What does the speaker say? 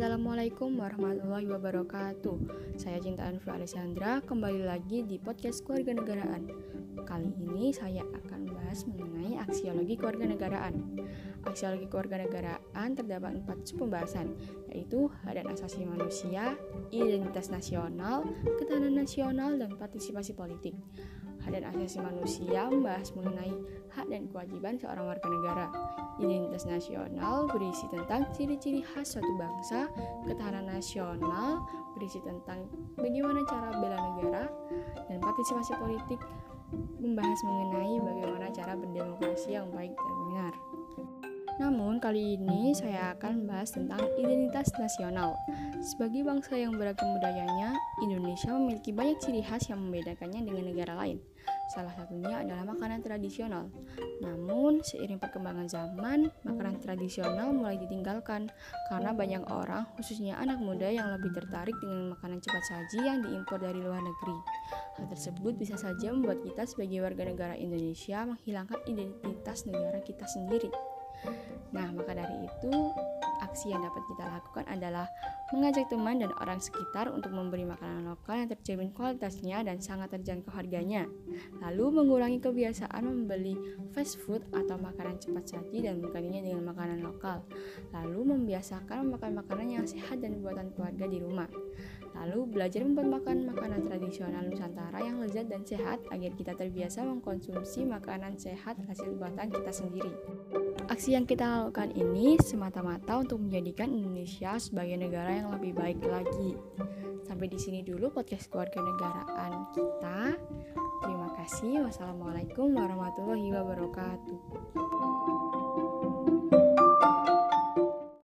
Assalamualaikum warahmatullahi wabarakatuh. Saya Cinta Anfi Alessandra Kembali lagi di podcast keluarga negaraan. Kali ini saya akan bahas mengenai aksiologi keluarga negaraan. Aksiologi keluarga negaraan terdapat empat pembahasan Yaitu hak dan asasi manusia, identitas nasional, ketahanan nasional, dan partisipasi politik Hak dan asasi manusia membahas mengenai hak dan kewajiban seorang warga negara. Identitas nasional berisi tentang ciri-ciri khas suatu bangsa, ketahanan nasional berisi tentang bagaimana cara bela negara, dan partisipasi politik membahas mengenai bagaimana cara berdemokrasi yang baik dan benar. Namun, kali ini saya akan membahas tentang identitas nasional. Sebagai bangsa yang beragam budayanya, Indonesia memiliki banyak ciri khas yang membedakannya dengan negara lain. Salah satunya adalah makanan tradisional. Namun, seiring perkembangan zaman, makanan tradisional mulai ditinggalkan karena banyak orang, khususnya anak muda yang lebih tertarik dengan makanan cepat saji yang diimpor dari luar negeri. Hal tersebut bisa saja membuat kita sebagai warga negara Indonesia menghilangkan identitas negara kita sendiri. Nah, maka dari itu, aksi yang dapat kita lakukan adalah mengajak teman dan orang sekitar untuk memberi makanan lokal yang terjamin kualitasnya dan sangat terjangkau harganya. Lalu mengurangi kebiasaan membeli fast food atau makanan cepat saji dan menggantinya dengan makanan lokal. Lalu membiasakan memakan makanan yang sehat dan buatan keluarga di rumah. Lalu belajar membuat makan makanan tradisional Nusantara yang lezat dan sehat agar kita terbiasa mengkonsumsi makanan sehat hasil buatan kita sendiri. Aksi yang kita lakukan ini semata-mata untuk menjadikan Indonesia sebagai negara yang lebih baik lagi. Sampai di sini dulu podcast keluarga negaraan kita. Terima kasih. Wassalamualaikum warahmatullahi wabarakatuh.